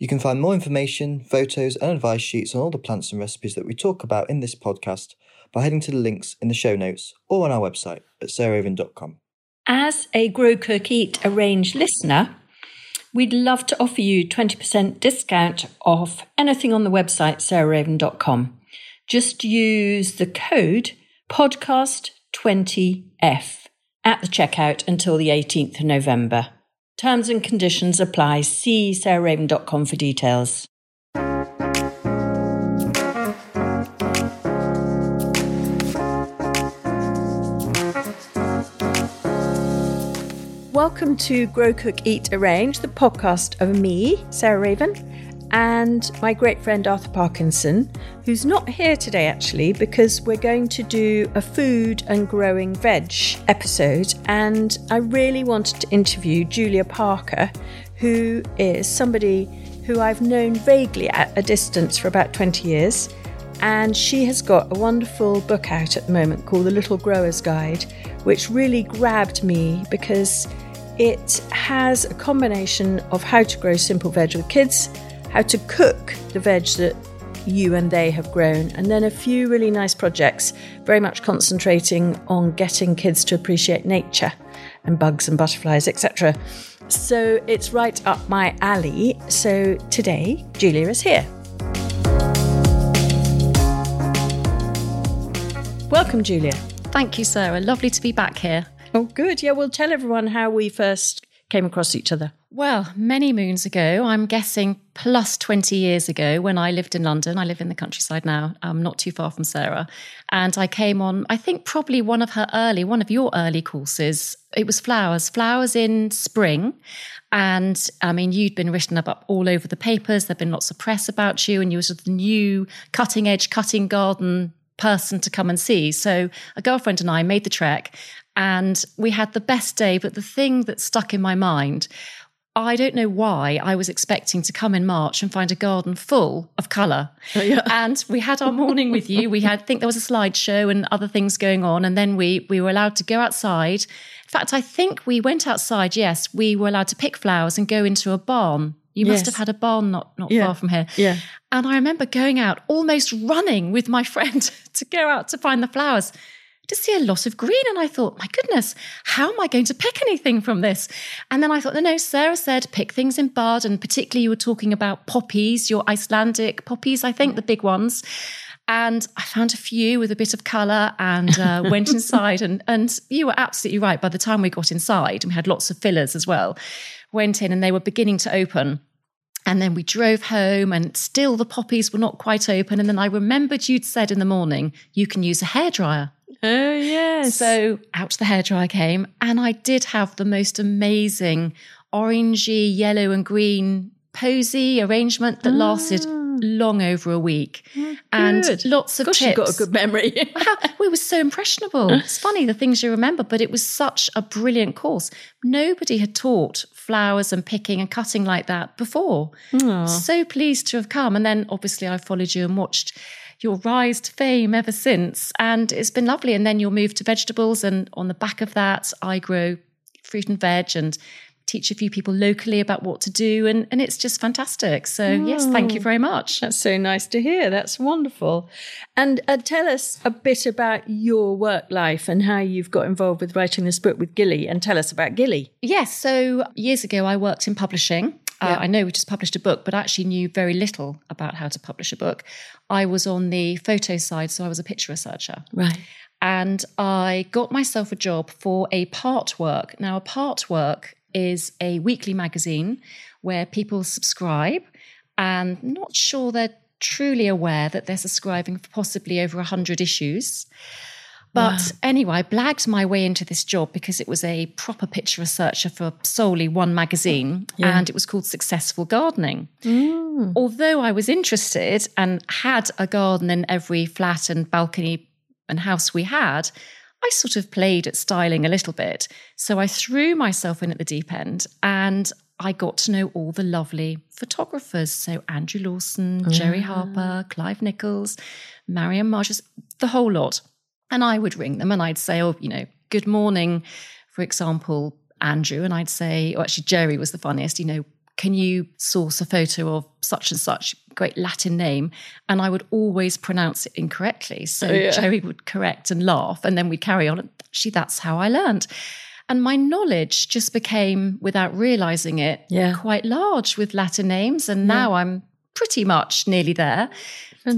You can find more information, photos, and advice sheets on all the plants and recipes that we talk about in this podcast by heading to the links in the show notes or on our website at sarahraven.com. As a Grow Cook Eat Arrange listener, we'd love to offer you 20% discount off anything on the website sarahraven.com. Just use the code podcast20f at the checkout until the 18th of November. Terms and conditions apply. See sarahraven.com for details. Welcome to Grow Cook Eat Arrange, the podcast of me, Sarah Raven, and my great friend Arthur Parkinson, who's not here today actually because we're going to do a food and growing veg episode. And I really wanted to interview Julia Parker, who is somebody who I've known vaguely at a distance for about 20 years. And she has got a wonderful book out at the moment called The Little Grower's Guide, which really grabbed me because it has a combination of how to grow simple veg with kids how to cook the veg that you and they have grown, and then a few really nice projects, very much concentrating on getting kids to appreciate nature and bugs and butterflies, etc. So it's right up my alley. So today, Julia is here. Welcome, Julia. Thank you, Sarah. Lovely to be back here. Oh, good. Yeah, we'll tell everyone how we first came across each other. Well, many moons ago, I'm guessing plus 20 years ago, when I lived in London. I live in the countryside now, I'm not too far from Sarah. And I came on, I think, probably one of her early, one of your early courses. It was flowers, flowers in spring. And I mean, you'd been written up all over the papers. There'd been lots of press about you, and you were sort of the new cutting edge, cutting garden person to come and see. So a girlfriend and I made the trek and we had the best day. But the thing that stuck in my mind I don't know why I was expecting to come in March and find a garden full of colour. Oh, yeah. And we had our morning with you. We had, I think there was a slideshow and other things going on. And then we we were allowed to go outside. In fact, I think we went outside. Yes, we were allowed to pick flowers and go into a barn. You yes. must have had a barn not not yeah. far from here. Yeah. And I remember going out, almost running with my friend to go out to find the flowers to see a lot of green. And I thought, my goodness, how am I going to pick anything from this? And then I thought, no, no, Sarah said pick things in bud. And particularly you were talking about poppies, your Icelandic poppies, I think, the big ones. And I found a few with a bit of colour and uh, went inside. And, and you were absolutely right. By the time we got inside, and we had lots of fillers as well, went in and they were beginning to open. And then we drove home, and still the poppies were not quite open. And then I remembered you'd said in the morning, you can use a hairdryer. Oh, yes. So out the hairdryer came, and I did have the most amazing orangey, yellow, and green posy arrangement that lasted ah. long over a week. Oh, and lots of Gosh, tips. You've got a good memory. wow, we were so impressionable. It's funny the things you remember, but it was such a brilliant course. Nobody had taught flowers and picking and cutting like that before. Aww. So pleased to have come. And then obviously I followed you and watched your rise to fame ever since. And it's been lovely. And then you'll move to vegetables. And on the back of that, I grow fruit and veg and teach a few people locally about what to do. And, and it's just fantastic. So, oh, yes, thank you very much. That's so nice to hear. That's wonderful. And uh, tell us a bit about your work life and how you've got involved with writing this book with Gilly. And tell us about Gilly. Yes. So, years ago, I worked in publishing. Uh, I know we just published a book, but I actually knew very little about how to publish a book. I was on the photo side, so I was a picture researcher. Right. And I got myself a job for a part work. Now, a part work is a weekly magazine where people subscribe and not sure they're truly aware that they're subscribing for possibly over 100 issues. But wow. anyway, I blagged my way into this job because it was a proper picture researcher for solely one magazine yeah. and it was called Successful Gardening. Mm. Although I was interested and had a garden in every flat and balcony and house we had, I sort of played at styling a little bit. So I threw myself in at the deep end and I got to know all the lovely photographers. So Andrew Lawson, Jerry ah. Harper, Clive Nichols, Marianne Majerus, the whole lot. And I would ring them and I'd say, oh, you know, good morning, for example, Andrew. And I'd say, oh, actually, Jerry was the funniest, you know, can you source a photo of such and such great Latin name? And I would always pronounce it incorrectly. So Oh, yeah. Joey would correct and laugh, and then we'd carry on. And Actually, that's how I learned. And my knowledge just became, without realizing it, Yeah. quite large with Latin names. And now I'm pretty much nearly there.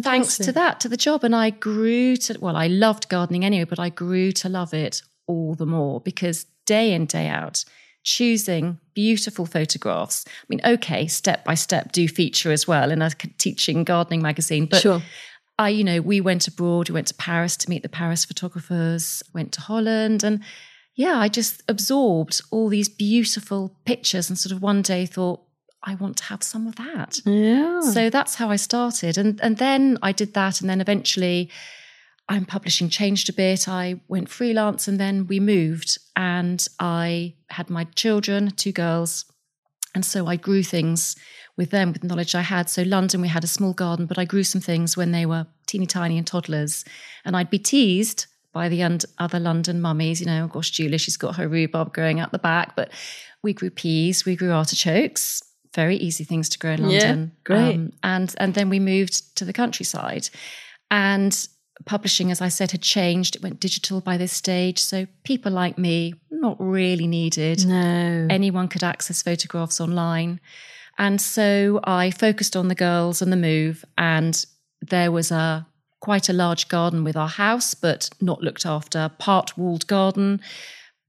Thanks to that, to the job. And I grew to, well, I loved gardening anyway, but I grew to love it all the more because day in, day out, choosing beautiful photographs. I mean, okay, step by step do feature as well in a teaching gardening magazine, but Sure. I, you know, we went abroad, we went to Paris to meet the Paris photographers, went to Holland, and yeah, I just absorbed all these beautiful pictures and sort of one day thought, I want to have some of that. Yeah. So that's how I started. And and then I did that and then eventually I'm publishing changed a bit. I went freelance and then we moved and I had my children, two girls. And so I grew things with them with the knowledge I had. So London we had a small garden, but I grew some things when they were teeny tiny and toddlers. And I'd be teased by the other London mummies, you know, gosh, Julia, she's got her rhubarb growing out the back. But we grew peas, we grew artichokes, very easy things to grow in Yeah, London. Um, great. and and then we moved to the countryside. And publishing, as I said, had changed. It went digital by this stage. So people like me, not really needed. no. Anyone could access photographs online. And so I focused on the girls and the move. And there was a quite a large garden with our house, but not looked after, part walled garden,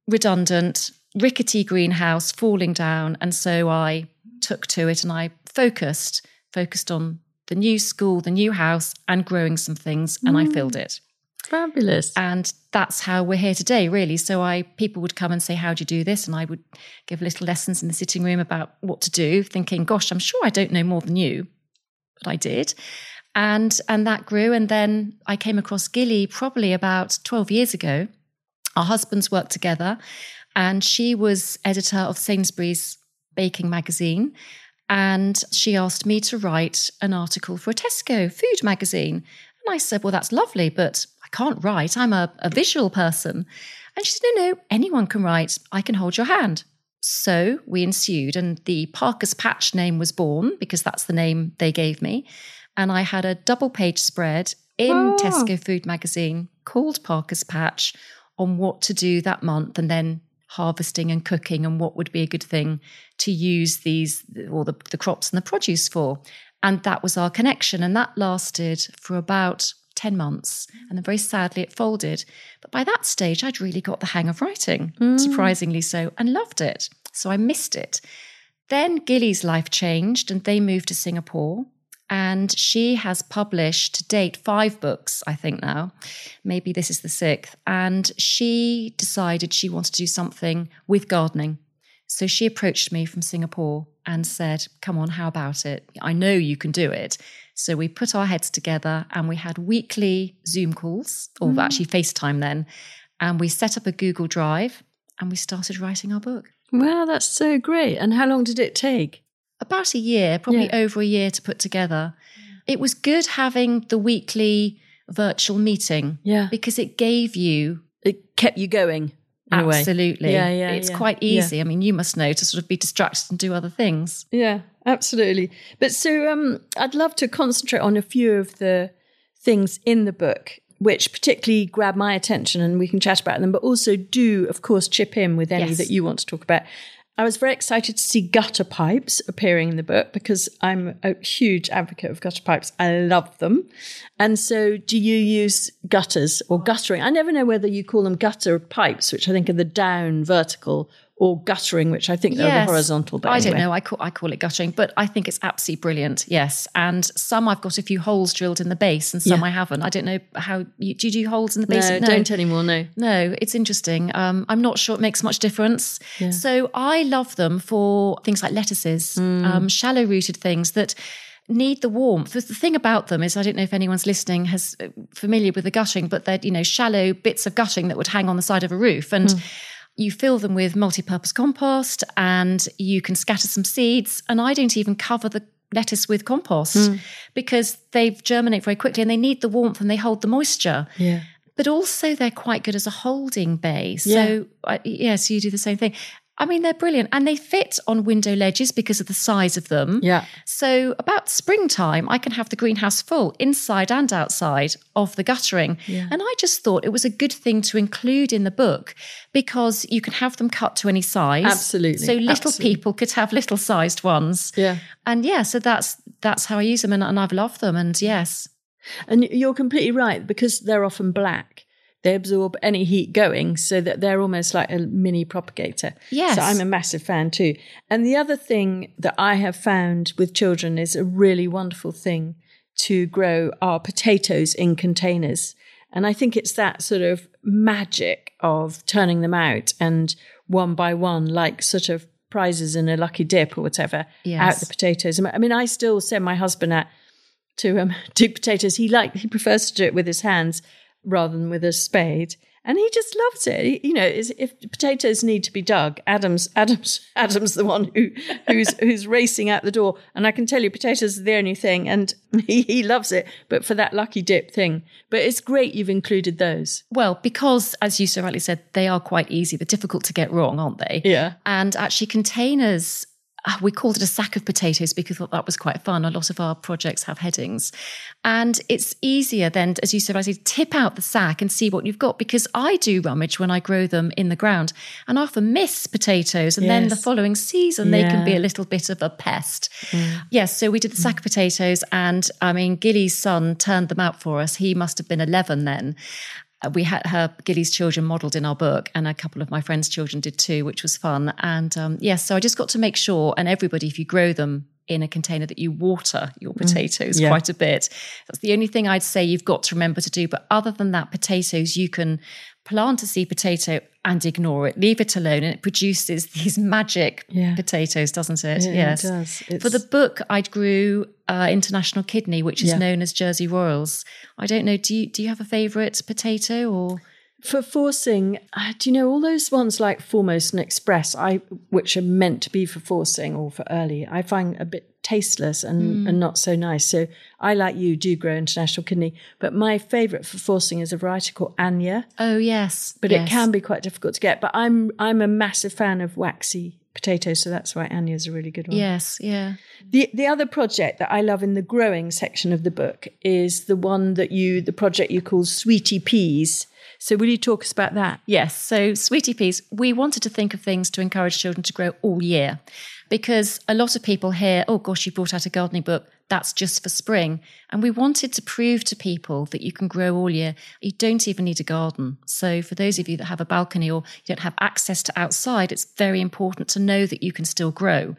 redundant, rickety greenhouse falling down. And so I took to it and I focused, focused on the new school, the new house, and growing some things, and I filled mm. it. Fabulous. And that's how we're here today, really. So I people would come and say, How do you do this? And I would give little lessons in the sitting room about what to do, thinking, gosh, I'm sure I don't know more than you. But I did. And and that grew. And then I came across Gilly probably about 12 years ago. Our husbands worked together, and she was editor of Sainsbury's baking magazine. And she asked me to write an article for a Tesco food magazine. And I said, Well, that's lovely, but I can't write. I'm a, a visual person. And she said, No, no, anyone can write. I can hold your hand. So we ensued, and the Parker's Patch name was born because that's the name they gave me. And I had a double page spread in Oh. Tesco Food magazine called Parker's Patch on what to do that month and then harvesting and cooking and what would be a good thing to use these or the, the crops and the produce for. And that was our connection. And that lasted for about 10 months. And then very sadly, it folded. But by that stage, I'd really got the hang of writing, mm. surprisingly so, and loved it. So I missed it. Then Gilly's life changed and they moved to Singapore. And she has published to date five books, I think now. Maybe this is the sixth. And she decided she wanted to do something with gardening. So she approached me from Singapore and said, Come on, how about it? I know you can do it. So we put our heads together and we had weekly Zoom calls, or mm-hmm. actually FaceTime then. And we set up a Google Drive and we started writing our book. Wow, that's so great. And how long did it take? About a year, probably Yeah. over a year to put together. It was good having the weekly virtual meeting Yeah. because it gave you It kept you going in a way. Absolutely. Yeah, yeah, It's yeah. quite Yeah. easy. I mean, you must know to sort of be distracted and do other things. Yeah, absolutely. But so um, I'd love to concentrate on a few of the things in the book which particularly grab my attention and we can chat about them, but also do, of course, chip in with any Yes. that you want to talk about. I was very excited to see gutter pipes appearing in the book because I'm a huge advocate of gutter pipes. I love them. And so, do you use gutters or guttering? I never know whether you call them gutter pipes, which I think are the down vertical, or guttering, which I think they're the horizontal. But I don't know. I call, I call it guttering, but I think it's absolutely brilliant. Yes. And some I've got a few holes drilled in the base and some Yeah. I haven't. I don't know how you do you do holes in the base? No, don't anymore. No. No, it's interesting. Um, I'm not sure it makes much difference. So I love them for things like lettuces, Mm. um, shallow rooted things that need the warmth. The thing about them is, I don't know if anyone's listening has uh, familiar with the gutting, but they're you know shallow bits of gutting that would hang on the side of a roof and. You fill them with multi-purpose compost, and you can scatter some seeds. And I don't even cover the lettuce with compost hmm. because they germinate very quickly, and they need the warmth and they hold the moisture Yeah. but also they're quite good as a holding base. Yeah. So, yeah, so you do the same thing. I mean, they're brilliant and they fit on window ledges because of the size of them. Yeah. So, about springtime, I can have the greenhouse full inside and outside of the guttering. Yeah. And I just thought it was a good thing to include in the book because you can have them cut to any size. Absolutely, So, little absolutely. people could have little sized ones. Yeah. And yeah, so that's that's how I use them and, and I've loved them. And yes. And you're completely right because they're often black. They absorb any heat going so that they're almost like a mini propagator. Yes. So I'm a massive fan too. And the other thing that I have found with children is a really wonderful thing to grow are potatoes in containers. And I think it's that sort of magic of turning them out and one by one, like sort of prizes in a lucky dip or whatever, Yes. out the potatoes. I mean, I still send my husband out to um, dig potatoes. He like he prefers to do it with his hands rather than with a spade, and he just loves it. He- you know, if potatoes need to be dug, Adam's Adam's Adam's the one who who's who's racing out the door, and I can tell you, potatoes are the only thing, and he he loves it. But for that lucky dip thing, but it's great you've included those. Well, because as you so rightly said, they are quite easy. They're difficult to get wrong, aren't they? Yeah. And actually, containers, Ah, we called it a sack of potatoes because we thought that was quite fun. A lot of our projects have headings. And it's easier then, as you said, I say, tip out the sack and see what you've got because I do rummage when I grow them in the ground and I often miss potatoes. And then the following season, they can be a little bit of a pest. Mm. Yes, so we did the sack of potatoes. And I mean, Gilly's son turned them out for us. He must have been 11 then. We had her Gilly's children modelled in our book, and a couple of my friends' children did too, which was fun. And um, yes, so I just got to make sure, and everybody, if you grow them in a container, that you water your potatoes yeah. quite a bit. That's the only thing I'd say you've got to remember to do. But other than that, potatoes, you can plant a seed potato and ignore it, leave it alone, and it produces these magic Yeah. potatoes, doesn't it? Yeah, it yes. does. For the book, I grew uh, International Kidney, which is Yeah. known as Jersey Royals. I don't know. Do you do you have a favourite potato or? for forcing, uh, do you know all those ones like Foremost and Express, I which are meant to be for forcing or for early, I find a bit tasteless and, mm. and not so nice. So I, like you, do grow international kidney, but my favourite for forcing is a variety called Anya, Oh yes, but yes. it can be quite difficult to get. But I'm I'm a massive fan of waxy potatoes, so that's why Anya is a really good one. Yes, yeah. The the other project that I love in the growing section of the book is the one that you the project you call Sweetie Peas. So will you talk us about that? Yes. So, Sweetie Peas, we wanted to think of things to encourage children to grow all year because a lot of people hear, oh gosh, you brought out a gardening book. That's just for spring. And we wanted to prove to people that you can grow all year. You don't even need a garden. So, for those of you that have a balcony or you don't have access to outside, it's very important to know that you can still grow.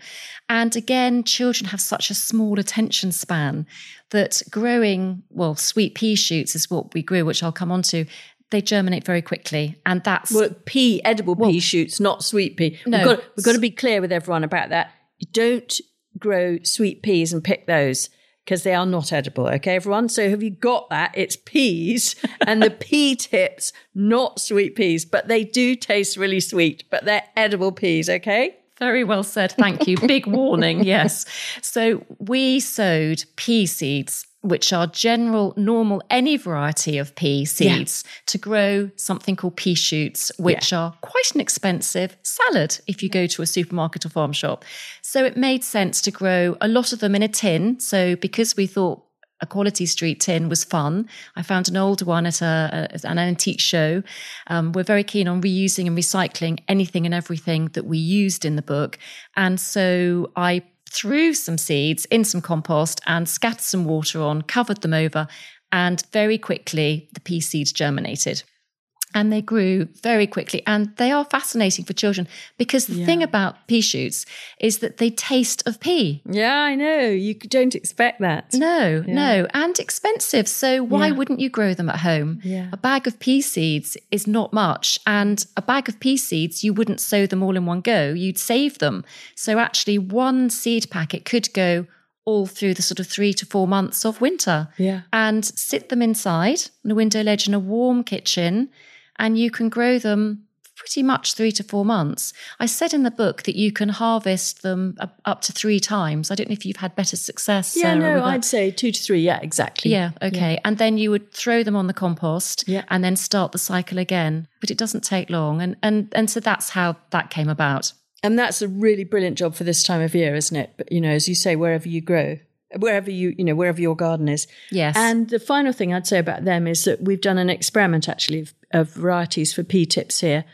And again, children have such a small attention span that growing, well, sweet pea shoots is what we grew, which I'll come on to. They germinate very quickly. And that's Well, pea, edible pea shoots, not sweet pea. No. We've got, we've got to be clear with everyone about that. You don't grow sweet peas and pick those because they are not edible. Okay, everyone? So have you got that? It's peas and the pea tips, not sweet peas, but they do taste really sweet, but they're edible peas. Okay. Very well said. Thank you. Big warning. Yes. So we sowed pea seeds, which are general, normal, any variety of pea seeds to grow something called pea shoots, which are quite an expensive salad if you go to a supermarket or farm shop. So it made sense to grow a lot of them in a tin. So because we thought a quality street tin was fun. I found an older one at, a, at an antique show. Um, we're very keen on reusing and recycling anything and everything that we used in the book. And so I threw some seeds in some compost and scattered some water on, covered them over, and very quickly the pea seeds germinated. And they grew very quickly. And they are fascinating for children because the thing about pea shoots is that they taste of pea. Yeah, I know. You don't expect that. No, no, and expensive. So why Yeah. wouldn't you grow them at home? Yeah. A bag of pea seeds is not much, and a bag of pea seeds you wouldn't sow them all in one go. You'd save them. So actually, one seed packet could go all through the sort of three to four months of winter. Yeah. and sit them inside on a window ledge in a warm kitchen, and you can grow them pretty much three to four months. I said in the book that you can harvest them up, to three times. I don't know if you've had better success. Yeah, Sarah, no. I'd say two to three. Yeah, exactly. Yeah, okay. And then you would throw them on the compost Yeah. and then start the cycle again. But it doesn't take long. And and and so that's how that came about. And that's a really brilliant job for this time of year, isn't it? But, you know, as you say, wherever you grow, wherever you, you know, wherever your garden is. Yes. And the final thing I'd say about them is that we've done an experiment actually of, varieties for pea tips here.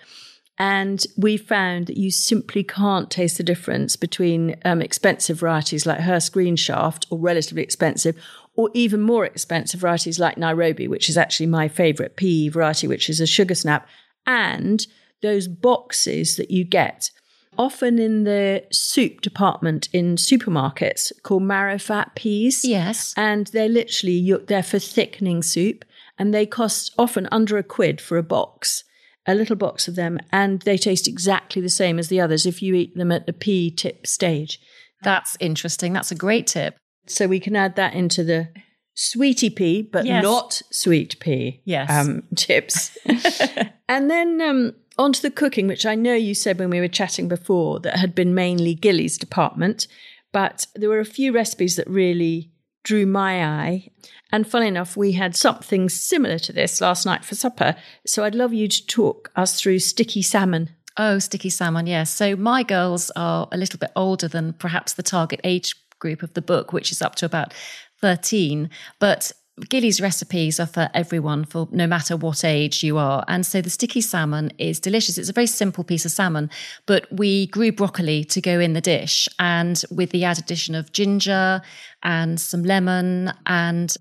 And we found that you simply can't taste the difference between um, expensive varieties like Hurst Green Shaft or relatively expensive, or even more expensive varieties like Nairobi, which is actually my favorite pea variety, which is a sugar snap, and those boxes that you get often in the soup department in supermarkets called marrow fat peas. Yes. And they're literally, they're for thickening soup and they cost often under a quid for a box, a little box of them. And they taste exactly the same as the others if you eat them at the pea tip stage. That's interesting. That's a great tip. So we can add that into the sweetie pea, but Yes. not sweet pea Yes. um, tips. and then um, on to the cooking, which I know you said when we were chatting before that had been mainly Gilly's department, but there were a few recipes that really drew my eye. And funny enough, we had something similar to this last night for supper. So I'd love you to talk us through sticky salmon. Oh, sticky salmon, yes. So my girls are a little bit older than perhaps the target age group of the book, which is up to about 13. But Gilly's recipes are for everyone, for no matter what age you are. And so the sticky salmon is delicious. It's a very simple piece of salmon, but we grew broccoli to go in the dish. And with the added addition of ginger and some lemon and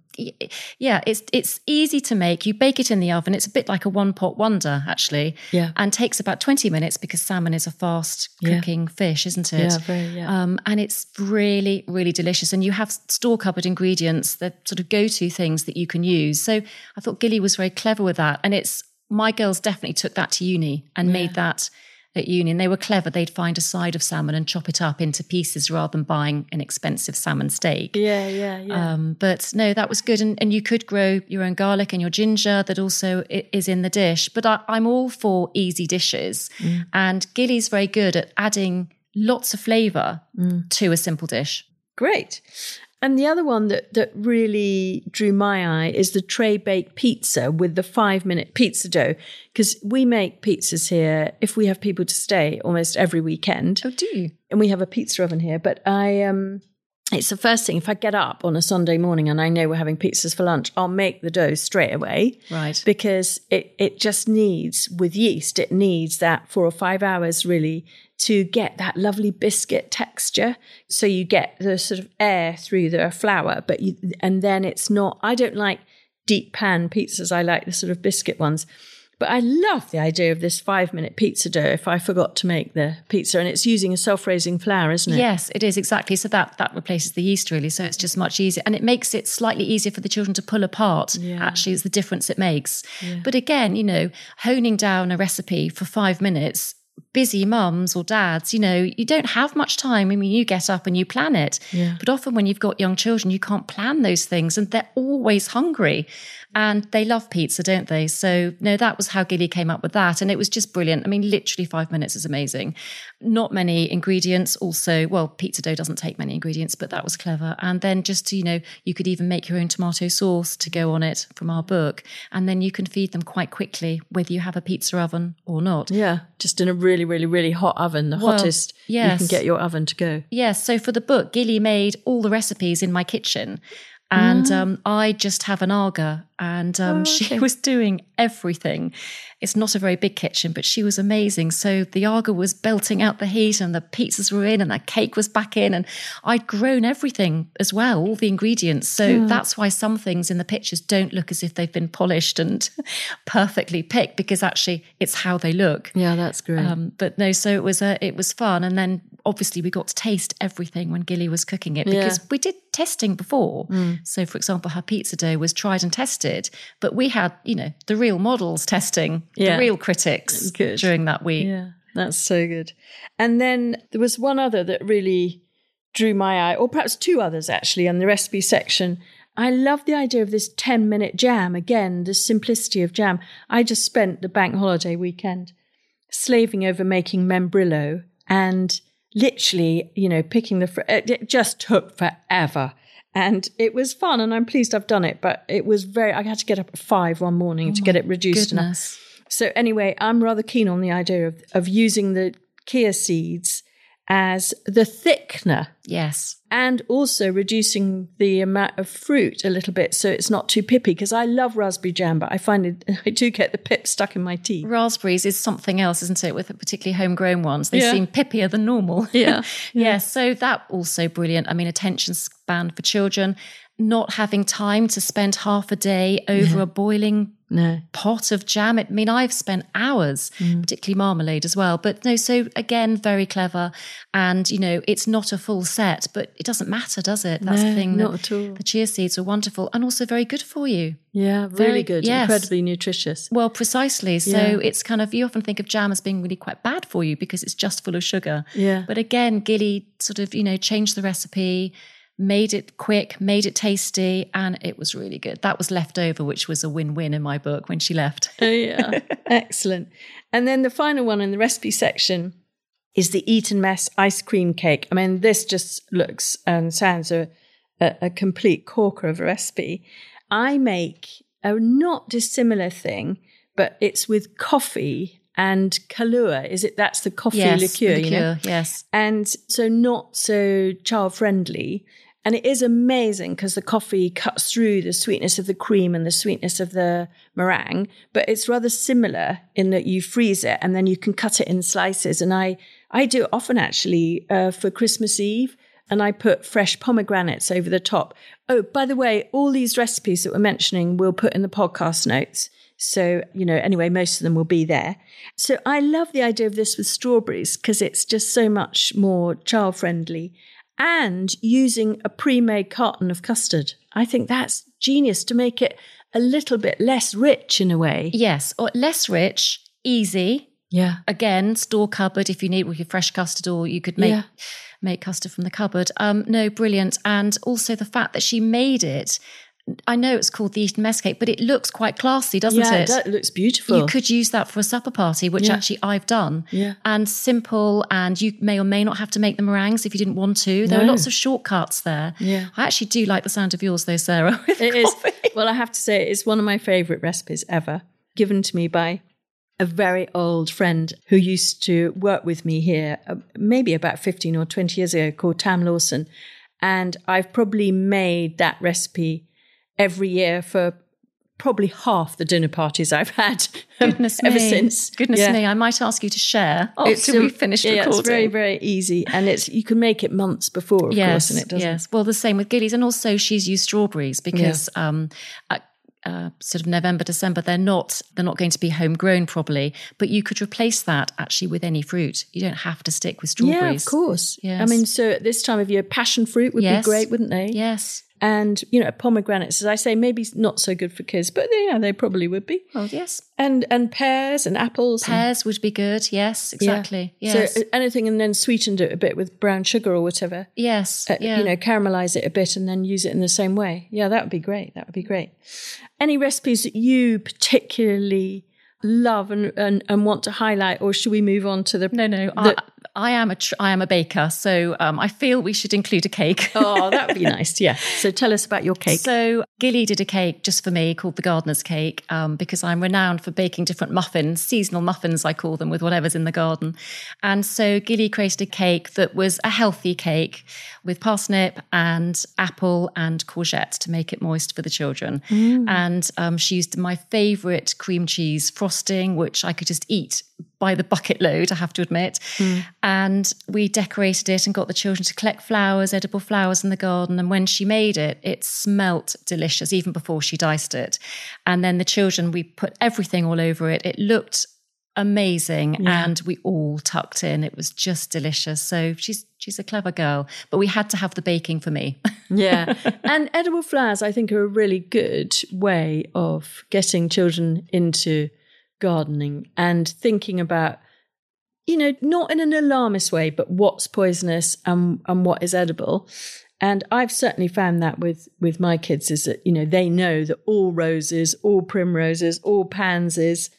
yeah, it's it's easy to make. You bake it in the oven. It's a bit like a one pot wonder, actually. Yeah. And takes about 20 minutes because salmon is a fast Yeah. cooking fish, isn't it? Yeah, very, yeah. Um, and it's really, really delicious. And you have store cupboard ingredients that sort of go to things that you can use. So I thought Gilly was very clever with that. And it's my girls definitely took that to uni and made that at Union. They were clever. They'd find a side of salmon and chop it up into pieces rather than buying an expensive salmon steak. Yeah, yeah, yeah. Um, but no, that was good. And, and you could grow your own garlic and your ginger that also is in the dish. But I, I'm all for easy dishes. And Gilly's very good at adding lots of flavour to a simple dish. Great. And the other one that, that really drew my eye is the tray baked pizza with the five minute pizza dough. Because we make pizzas here if we have people to stay almost every weekend. Oh, do you? And we have a pizza oven here. But I, um, it's the first thing. If I get up on a Sunday morning and I know we're having pizzas for lunch, I'll make the dough straight away Right. because it, it just needs, with yeast, it needs that four or five hours really to get that lovely biscuit texture. So you get the sort of air through the flour, but you, and then it's not, I don't like deep pan pizzas. I like the sort of biscuit ones. But I love the idea of this five minute pizza dough if I forgot to make the pizza. And it's using a self raising flour, isn't it? Yes, it is exactly. So that that replaces the yeast really. So it's just much easier, and it makes it slightly easier for the children to pull apart. Actually, is the difference it makes. But again, you know, honing down a recipe for five minutes. Busy mums or dads, you know, you don't have much time. I mean, you get up and you plan it. Yeah. But often when you've got young children, you can't plan those things and they're always hungry. And they love pizza, don't they? So, no, that was how Gilly came up with that. And it was just brilliant. I mean, literally five minutes is amazing. Not many ingredients. Also, well, pizza dough doesn't take many ingredients, but that was clever. And then just, you know, you could even make your own tomato sauce to go on it from our book. And then you can feed them quite quickly, whether you have a pizza oven or not. Yeah. Just in a really, really, really really hot oven, the Well, hottest you can get your oven to go. Yes. So for the book, Gilly made all the recipes in my kitchen. And um, I just have an Aga, and um, she was doing everything. It's not a very big kitchen, but she was amazing. So the Aga was belting out the heat, and the pizzas were in, and the cake was back in, and I'd grown everything as well, all the ingredients. So that's why some things in the pictures don't look as if they've been polished and perfectly picked, because actually it's how they look. Yeah, that's great. Um, but no, so it was a, it was fun, and then obviously we got to taste everything when Gilly was cooking it because Yeah. we did testing before. Mm. So, for example, her pizza dough was tried and tested, but we had you know the real models testing, Yeah. the real critics Good. during that week. Yeah, that's so good. And then there was one other that really drew my eye, or perhaps two others actually, on the recipe section. I love the idea of this 10 minute jam. Again, the simplicity of jam. I just spent the bank holiday weekend slaving over making membrillo and literally, you know, picking the, fr- it just took forever. And it was fun, and I'm pleased I've done it. But it was very. I had to get up at five one morning to oh get it reduced enough. Goodness. So anyway, I'm rather keen on the idea of, of using the chia seeds as the thickener Yes. and also reducing the amount of fruit a little bit so it's not too pippy because I love raspberry jam, but I find it, I do get the pip stuck in my teeth. Raspberries is something else, isn't it? With particularly homegrown ones, they Yeah. seem pippier than normal. Yeah. yeah. So that also brilliant. I mean, attention span for children, not having time to spend half a day over a boiling No. pot of jam. I mean, I've spent hours, Mm. particularly marmalade as well. But no, so again, very clever. And, you know, it's not a full set, but it doesn't matter, does it? That's No, the thing. not at all. The chia seeds are wonderful and also very good for you. Yeah, Very- really good. yes. Incredibly nutritious. Well, precisely. So Yeah. it's kind of, you often think of jam as being really quite bad for you because it's just full of sugar. Yeah. But again, Gilly sort of, you know, changed the recipe, made it quick, made it tasty, and it was really good. That was left over, which was a win win in my book when she left. Oh, yeah. Excellent. And then the final one in the recipe section is the Eton Mess ice cream cake. I mean, this just looks and sounds a, a, a complete corker of a recipe. I make a not dissimilar thing, but it's with coffee and Kahlua. Is it? That's the coffee yes, liqueur, the you know? liqueur, yes. and so not so child friendly. And it is amazing because the coffee cuts through the sweetness of the cream and the sweetness of the meringue, but it's rather similar in that you freeze it and then you can cut it in slices. And I, I do it often actually uh, for Christmas Eve and I put fresh pomegranates over the top. Oh, by the way, all these recipes that we're mentioning we'll put in the podcast notes. So, you know, anyway, most of them will be there. So I love the idea of this with strawberries because it's just so much more child friendly and using a pre made carton of custard. I think that's genius to make it a little bit less rich in a way. Yes, or less rich, easy. Yeah. Again, store cupboard if you need with your fresh custard, or you could make Yeah. make custard from the cupboard. Um, no, brilliant. And also the fact that she made it. I know it's called the Eton Mess Cake, but it looks quite classy, doesn't it? yeah, it? looks beautiful. You could use that for a supper party, which Yeah. actually I've done. Yeah. And simple, and you may or may not have to make the meringues if you didn't want to. There are lots of shortcuts there. Yeah. I actually do like the sound of yours, though, Sarah. It is. Well, I have to say, it's one of my favourite recipes ever, given to me by a very old friend who used to work with me here, uh, maybe about 15 or 20 years ago, called Tam Lawson. And I've probably made that recipe every year for probably half the dinner parties I've had Goodness ever me. since. Goodness Yeah. me, I might ask you to share after um, we finished yeah, recording. It's very, very easy. And it's you can make it months before, of yes, course, and it doesn't. yes. Well, the same with Gilly's, and also she's used strawberries because um, at, uh, sort of November, December, they're not they're not going to be homegrown probably, but you could replace that actually with any fruit. You don't have to stick with Yeah, strawberries. of course. I mean, so at this time of year, passion fruit would Yes. be great, wouldn't they? Yes. And you know pomegranates as i say maybe not so good for kids but yeah they probably would be Well, yes. and and pears and apples and- Pears would be good. Yes, Yeah. exactly. Yes. so anything and then sweetened it a bit with brown sugar or whatever yes. Uh, yeah. you know caramelize it a bit and then use it in the same way yeah that would be great that would be great any recipes that you particularly love and and, and want to highlight or should we move on to the no, no. I, I am a tr- I am a baker, so um, I feel we should include a cake. oh that would be nice yeah so tell us about your cake So Gilly did a cake just for me called the gardener's cake um, because I'm renowned for baking different muffins, seasonal muffins I call them, with whatever's in the garden. And so Gilly created a cake that was a healthy cake with parsnip and apple and courgette to make it moist for the children. And um, she used my favourite cream cheese frosting, which I could just eat by the bucket load, I have to admit. Hmm. And we decorated it and got the children to collect flowers, edible flowers in the garden. And when she made it, it smelt delicious, even before she diced it. And then the children, we put everything all over it. It looked amazing and we all tucked in. It was just delicious. So she's she's a clever girl. But we had to have the baking for me. Yeah. and edible flowers, I think, are a really good way of getting children into gardening and thinking about, you know, not in an alarmist way, but what's poisonous and, and what is edible. And I've certainly found that with, with my kids is that, you know, they know that all roses, all primroses, all pansies,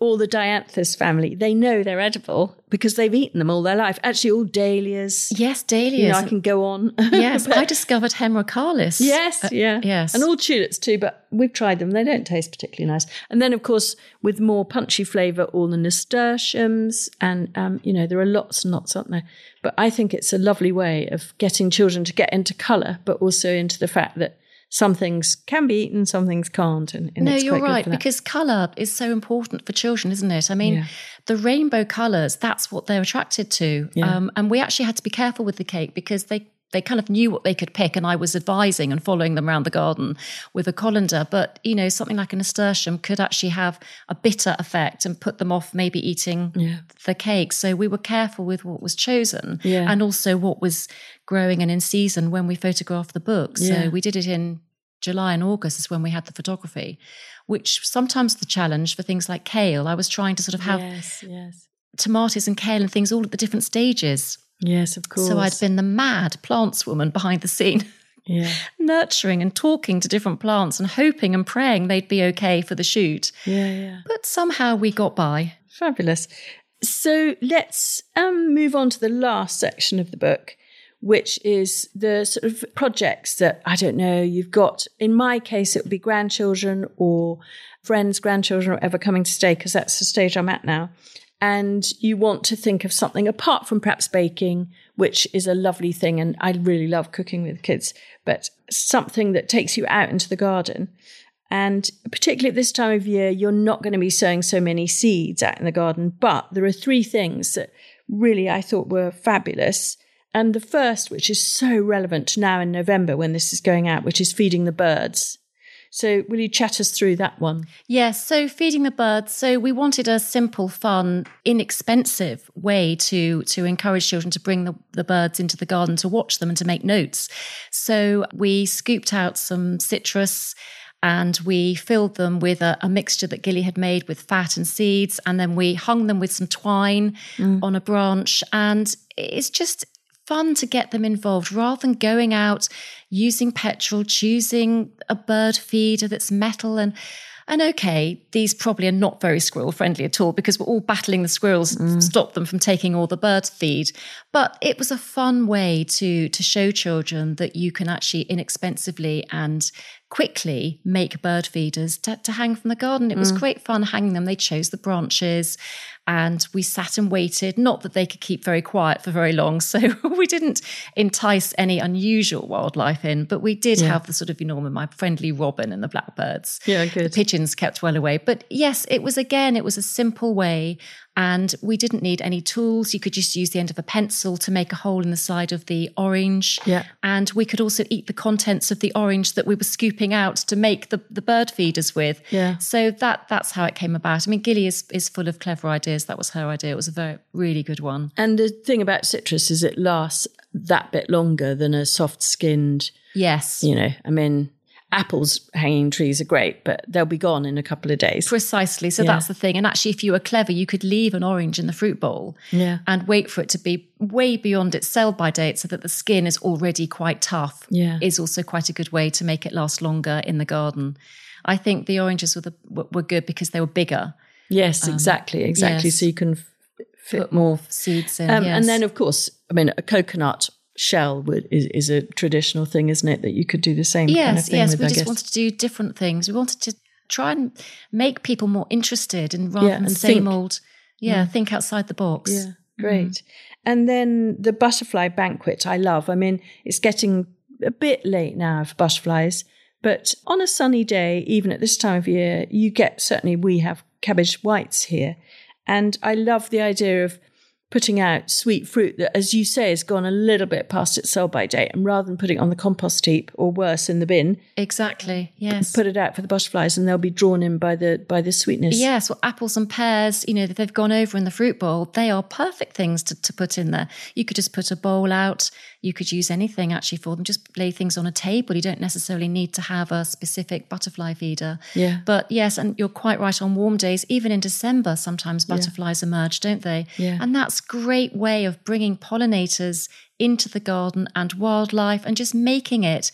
all the dianthus family, they know they're edible because they've eaten them all their life. Actually, all dahlias. Yes, dahlias. You know, I can go on. yes, But- I discovered hemerocallis. Yes, Uh, yeah. yes. And all tulips too, but we've tried them. They don't taste particularly nice. And then, of course, with more punchy flavour, all the nasturtiums. And, um, you know, there are lots and lots, aren't there? But I think it's a lovely way of getting children to get into colour, but also into the fact that some things can be eaten, some things can't. And, and no, you're right because colour is so important for children, isn't it? I mean, Yeah. the rainbow colours, that's what they're attracted to. Yeah. Um, and we actually had to be careful with the cake because they they kind of knew what they could pick, and I was advising and following them around the garden with a colander. But you know, something like a nasturtium could actually have a bitter effect and put them off maybe eating Yeah. the cake. So we were careful with what was chosen, Yeah. and also what was growing and in season when we photographed the book. So Yeah. we did it in July and August is when we had the photography, which sometimes the challenge for things like kale. I was trying to sort of have yes, yes. tomatoes and kale and things all at the different stages. Yes, of course. So I'd been the mad plants woman behind the scene, Yeah. nurturing and talking to different plants and hoping and praying they'd be okay for the shoot. Yeah, yeah. But somehow we got by. Fabulous. So let's um, move on to the last section of the book, which is the sort of projects that I don't know you've got. In my case, it would be grandchildren or friends, grandchildren, or ever coming to stay, because that's the stage I'm at now. And you want to think of something apart from perhaps baking, which is a lovely thing. And I really love cooking with kids, but something that takes you out into the garden. And particularly at this time of year, you're not going to be sowing so many seeds out in the garden. But there are three things that really I thought were fabulous. And the first, which is so relevant now in November when this is going out, which is feeding the birds. So, will you chat us through that one? Yes, so feeding the birds. So we wanted a simple, fun, inexpensive way to to encourage children to bring the, the birds into the garden to watch them and to make notes. So we scooped out some citrus and we filled them with a, a mixture that Gilly had made with fat and seeds, and then we hung them with some twine mm. on a branch. And it's just fun to get them involved rather than going out using petrol, choosing a bird feeder that's metal and and okay, these probably are not very squirrel friendly at all because we're all battling the squirrels to mm. stop them from taking all the bird feed. But it was a fun way to to show children that you can actually inexpensively and quickly make bird feeders to, to hang from the garden. It was mm. great fun hanging them. They chose the branches and we sat and waited. Not that they could keep very quiet for very long. So we didn't entice any unusual wildlife in, but we did have the sort of, you know, my friendly robin and the blackbirds. Yeah, good. The pigeons kept well away. But yes, it was again, it was a simple way. And we didn't need any tools. You could just use the end of a pencil to make a hole in the side of the orange. Yeah. And we could also eat the contents of the orange that we were scooping out to make the, the bird feeders with. Yeah. So that that's how it came about. I mean, Gilly is, is full of clever ideas. That was her idea. It was a very, really good one. And the thing about citrus is it lasts that bit longer than a soft skinned, Yes. you know, I mean, apples hanging trees are great, but they'll be gone in a couple of days. Precisely. So Yeah. that's the thing. And actually, if you were clever, you could leave an orange in the fruit bowl Yeah. and wait for it to be way beyond its sell by date so that the skin is already quite tough. Yeah. Is also quite a good way to make it last longer in the garden. I think the oranges were, the, were good because they were bigger. Yes, exactly, exactly. yes. So you can fit more. Seeds in. Um, yes. And then, of course, I mean, a coconut shell would, is, is a traditional thing, isn't it? That you could do the same yes, kind of thing yes, with, we I just guess. wanted to do different things. We wanted to try and make people more interested and rather Yeah, than and same think. old. Yeah, mm. think outside the box. Yeah, mm. great. And then the butterfly banquet, I love. I mean, it's getting a bit late now for butterflies, but on a sunny day, even at this time of year, you get certainly we have cabbage whites here. And I love the idea of putting out sweet fruit that, as you say, has gone a little bit past its sell by date. And rather than putting it on the compost heap or worse in the bin, Exactly. Yes. put it out for the butterflies and they'll be drawn in by the by the sweetness. Yes, well, apples and pears, you know, that they've gone over in the fruit bowl, they are perfect things to, to put in there. You could just put a bowl out. You could use anything actually for them. Just lay things on a table. You don't necessarily need to have a specific butterfly feeder. Yeah. But yes, and you're quite right on warm days, even in December, sometimes butterflies emerge, don't they? Yeah. And that's great way of bringing pollinators into the garden and wildlife and just making it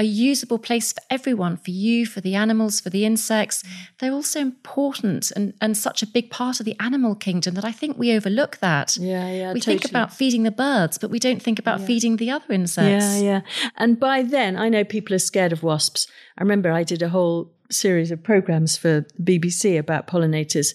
a usable place for everyone, for you, for the animals, for the insects. They're also important and, and such a big part of the animal kingdom that I think we overlook that. Yeah, yeah. We totally. think about feeding the birds, but we don't think about feeding the other insects. Yeah, yeah. And by then, I know people are scared of wasps. I remember I did a whole series of programs for BBC about pollinators,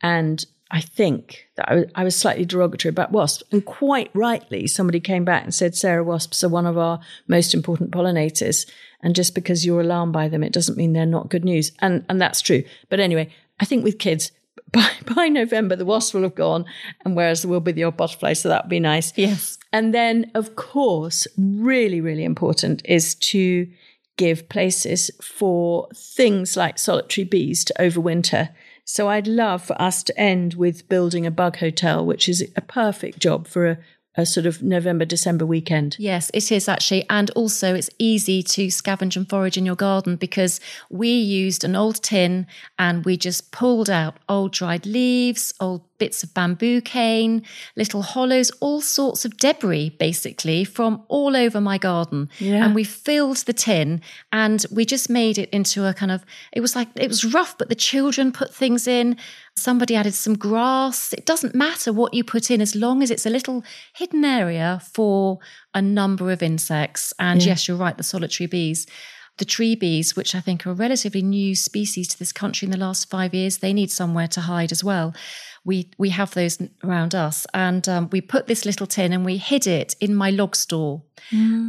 and I think that I was, I was slightly derogatory about wasps. And quite rightly, somebody came back and said, Sarah, wasps are one of our most important pollinators. And just because you're alarmed by them, it doesn't mean they're not good news. And, and that's true. But anyway, I think with kids, by, by November, the wasps will have gone, and whereas there will be the odd butterfly, so that would be nice. Yes. And then, of course, really, really important is to give places for things like solitary bees to overwinter. So I'd love for us to end with building a bug hotel, which is a perfect job for a, a sort of November, December weekend. Yes, it is actually. And also, it's easy to scavenge and forage in your garden because we used an old tin and we just pulled out old dried leaves, old bits of bamboo cane, little hollows, all sorts of debris basically from all over my garden. Yeah. And we filled the tin and we just made it into a kind of, it was like, it was rough, but the children put things in. Somebody added some grass. It doesn't matter what you put in as long as it's a little hidden area for a number of insects. And yes, you're right, the solitary bees. The tree bees, which I think are a relatively new species to this country in the last five years, they need somewhere to hide as well. We we have those around us, and um, we put this little tin and we hid it in my log store,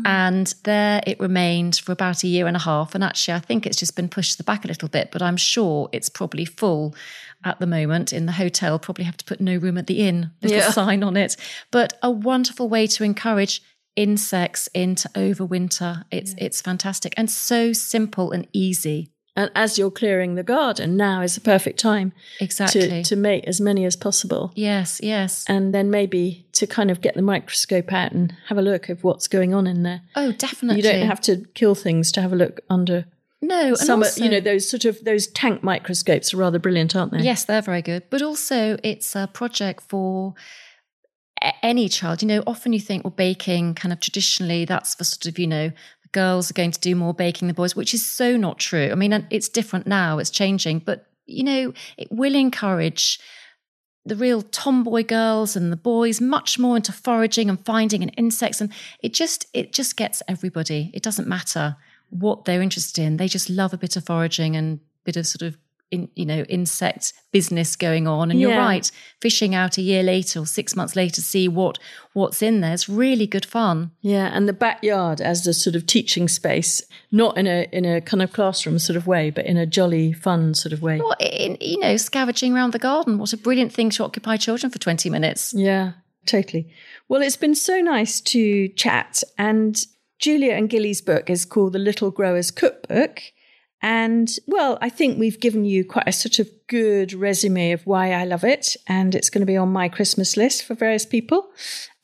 and there it remained for about a year and a half. And actually, I think it's just been pushed to the back a little bit, but I'm sure it's probably full at the moment in the hotel. Probably have to put no room at the inn little Yeah. sign on it. But a wonderful way to encourage insects into overwinter. It's it's fantastic and so simple and easy. And as you're clearing the garden, now is the perfect time Exactly. to, to make as many as possible. yes, yes. And then maybe to kind of get the microscope out and have a look of what's going on in there. Oh, definitely. You don't have to kill things to have a look under no. And some, also, you know, those sort of those tank microscopes are rather brilliant, aren't they? Yes, they're very good. But also, it's a project for any child. You know, often you think, well, baking kind of traditionally, that's for sort of, you know, the girls are going to do more baking than boys, which is so not true. I mean, it's different now, it's changing, but, you know, it will encourage the real tomboy girls and the boys much more into foraging and finding and insects and it just it just gets everybody it doesn't matter what they're interested in they just love a bit of foraging and bit of sort of in, you know insect business going on and you're right fishing out a year later or 6 months later see what what's in there is really good fun Yeah, and the backyard as the sort of teaching space, not in a in a kind of classroom sort of way, but in a jolly fun sort of way. what in, you know scavenging around the garden what a brilliant thing to occupy children for 20 minutes Yeah, totally. Well, it's been so nice to chat. And Julia and Gilly's book is called The Little Growers Cookbook. And well, I think we've given you quite a sort of good resume of why I love it. And it's going to be on my Christmas list for various people.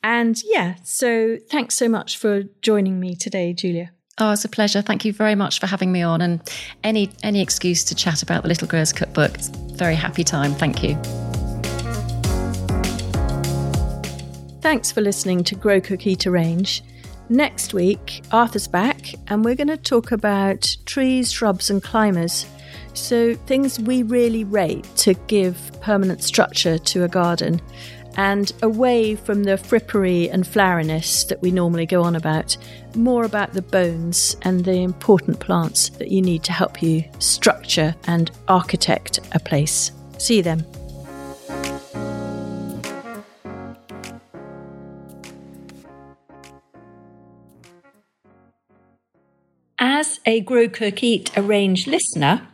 And yeah, so thanks so much for joining me today, Julia. Oh, it's a pleasure. Thank you very much for having me on. And any any excuse to chat about the Little Growers Cookbook, it's a very happy time. Thank you. Thanks for listening to Grow Cook Eat Arrange. Next week, Arthur's back, and we're going to talk about trees, shrubs, and climbers. So, things we really rate to give permanent structure to a garden and away from the frippery and floweriness that we normally go on about, more about the bones and the important plants that you need to help you structure and architect a place. See you then. A Grow Cook Eat Arrange listener,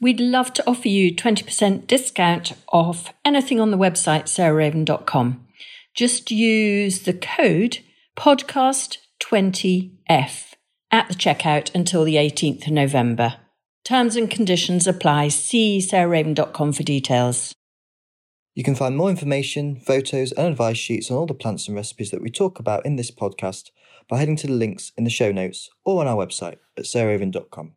we'd love to offer you 20% discount off anything on the website sarahraven.com. Just use the code podcast20f at the checkout until the 18th of November. Terms and conditions apply. See sarahraven.com for details. You can find more information, photos, and advice sheets on all the plants and recipes that we talk about in this podcast by heading to the links in the show notes or on our website at sarahraven.com.